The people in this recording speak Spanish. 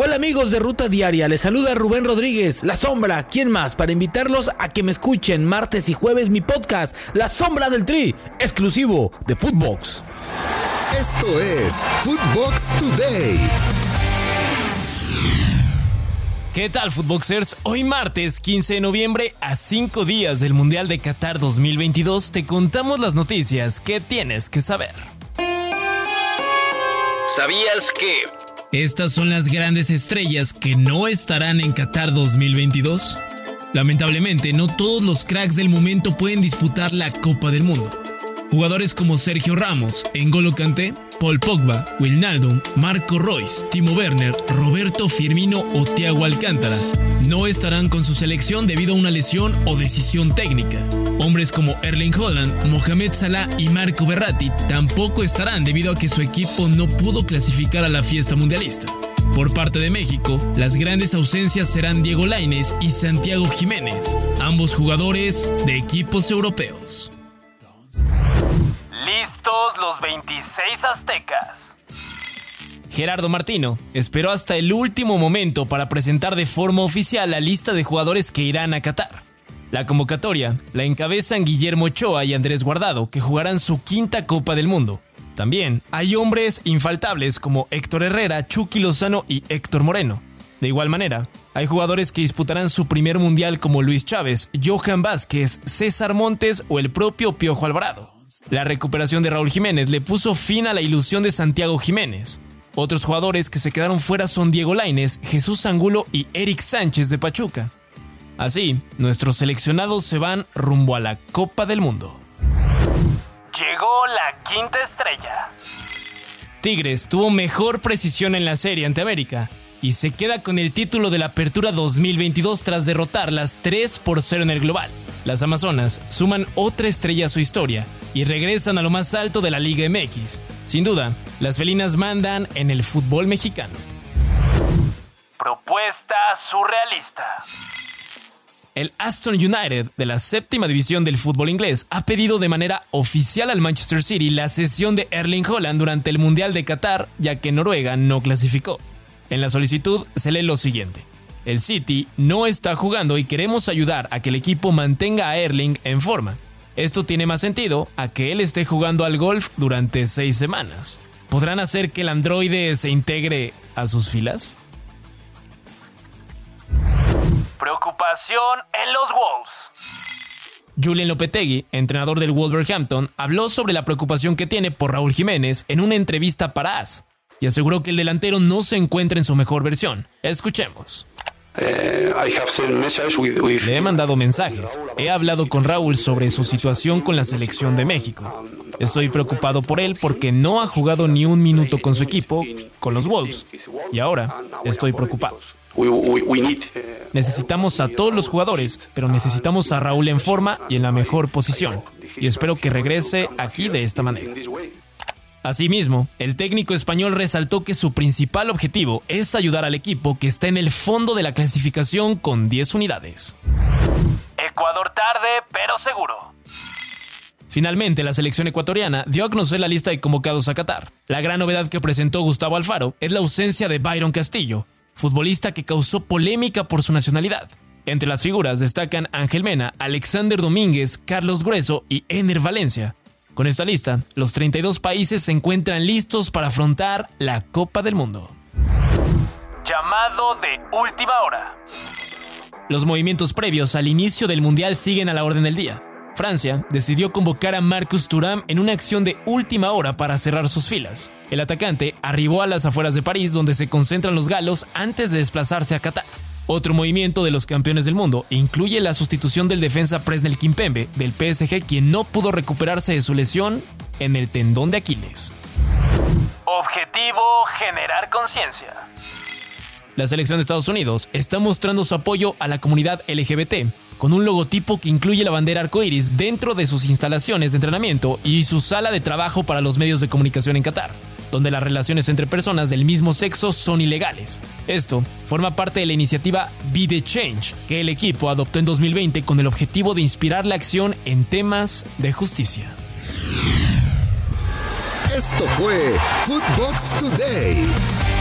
Hola amigos de Ruta Diaria, les saluda Rubén Rodríguez, La Sombra, ¿quién más? Para invitarlos a que me escuchen martes y jueves mi podcast, La Sombra del Tri, exclusivo de Footbox. Esto es Footbox Today. ¿Qué tal, Footboxers? Hoy martes 15 de noviembre, a 5 días del Mundial de Qatar 2022, te contamos las noticias que tienes que saber. ¿Sabías que... Estas son las grandes estrellas que no estarán en Qatar 2022. Lamentablemente, no todos los cracks del momento pueden disputar la Copa del Mundo. Jugadores como Sergio Ramos, N'Golo Kanté, Paul Pogba, Wilnaldum, Marco Royce, Timo Werner, Roberto Firmino o Thiago Alcántara no estarán con su selección debido a una lesión o decisión técnica. Hombres como Erling Holland, Mohamed Salah y Marco Berratti tampoco estarán debido a que su equipo no pudo clasificar a la fiesta mundialista. Por parte de México, las grandes ausencias serán Diego Lainez y Santiago Jiménez, ambos jugadores de equipos europeos. Los 26 aztecas. Gerardo Martino esperó hasta el último momento para presentar de forma oficial la lista de jugadores que irán a Qatar. La convocatoria la encabezan Guillermo Ochoa y Andrés Guardado, que jugarán su quinta Copa del Mundo. También hay hombres infaltables como Héctor Herrera, Chucky Lozano y Héctor Moreno. De igual manera, hay jugadores que disputarán su primer mundial como Luis Chávez, Johan Vázquez, César Montes o el propio Piojo Alvarado. La recuperación de Raúl Jiménez le puso fin a la ilusión de Santiago Jiménez. Otros jugadores que se quedaron fuera son Diego Lainez, Jesús Angulo y Eric Sánchez de Pachuca. Así, nuestros seleccionados se van rumbo a la Copa del Mundo. Llegó la quinta estrella. Tigres tuvo mejor precisión en la serie ante América y se queda con el título de la Apertura 2022 tras derrotarlas 3 por 0 en el global. Las Amazonas suman otra estrella a su historia y regresan a lo más alto de la Liga MX. Sin duda, las felinas mandan en el fútbol mexicano. Propuesta surrealista. El Aston United de la séptima división del fútbol inglés ha pedido de manera oficial al Manchester City la cesión de Erling Holland durante el Mundial de Qatar, ya que Noruega no clasificó. En la solicitud se lee lo siguiente. El City no está jugando y queremos ayudar a que el equipo mantenga a Erling en forma. Esto tiene más sentido a que él esté jugando al golf durante seis semanas. ¿Podrán hacer que el androide se integre a sus filas? Preocupación en los Wolves. Julian Lopetegui, entrenador del Wolverhampton, habló sobre la preocupación que tiene por Raúl Jiménez en una entrevista para AS y aseguró que el delantero no se encuentra en su mejor versión. Escuchemos. Eh, Le he mandado mensajes. He hablado con Raúl sobre su situación con la selección de México. Estoy preocupado por él porque no ha jugado ni un minuto con su equipo, con los Wolves. Y ahora estoy preocupado. Necesitamos a todos los jugadores, pero necesitamos a Raúl en forma y en la mejor posición. Y espero que regrese aquí de esta manera. Asimismo, el técnico español resaltó que su principal objetivo es ayudar al equipo que está en el fondo de la clasificación con 10 unidades. Ecuador tarde, pero seguro. Finalmente, la selección ecuatoriana dio a conocer la lista de convocados a Qatar. La gran novedad que presentó Gustavo Alfaro es la ausencia de Byron Castillo, futbolista que causó polémica por su nacionalidad. Entre las figuras destacan Ángel Mena, Alexander Domínguez, Carlos Grueso y Ener Valencia. Con esta lista, los 32 países se encuentran listos para afrontar la Copa del Mundo. Llamado de última hora. Los movimientos previos al inicio del Mundial siguen a la orden del día. Francia decidió convocar a Marcus Thuram en una acción de última hora para cerrar sus filas. El atacante arribó a las afueras de París donde se concentran los galos antes de desplazarse a Qatar. Otro movimiento de los campeones del mundo incluye la sustitución del defensa Presnel Kimpembe del PSG quien no pudo recuperarse de su lesión en el tendón de Aquiles. Objetivo generar conciencia. La selección de Estados Unidos está mostrando su apoyo a la comunidad LGBT con un logotipo que incluye la bandera arcoíris dentro de sus instalaciones de entrenamiento y su sala de trabajo para los medios de comunicación en Qatar, donde las relaciones entre personas del mismo sexo son ilegales. Esto forma parte de la iniciativa Be the Change, que el equipo adoptó en 2020 con el objetivo de inspirar la acción en temas de justicia. Esto fue Footbox Today.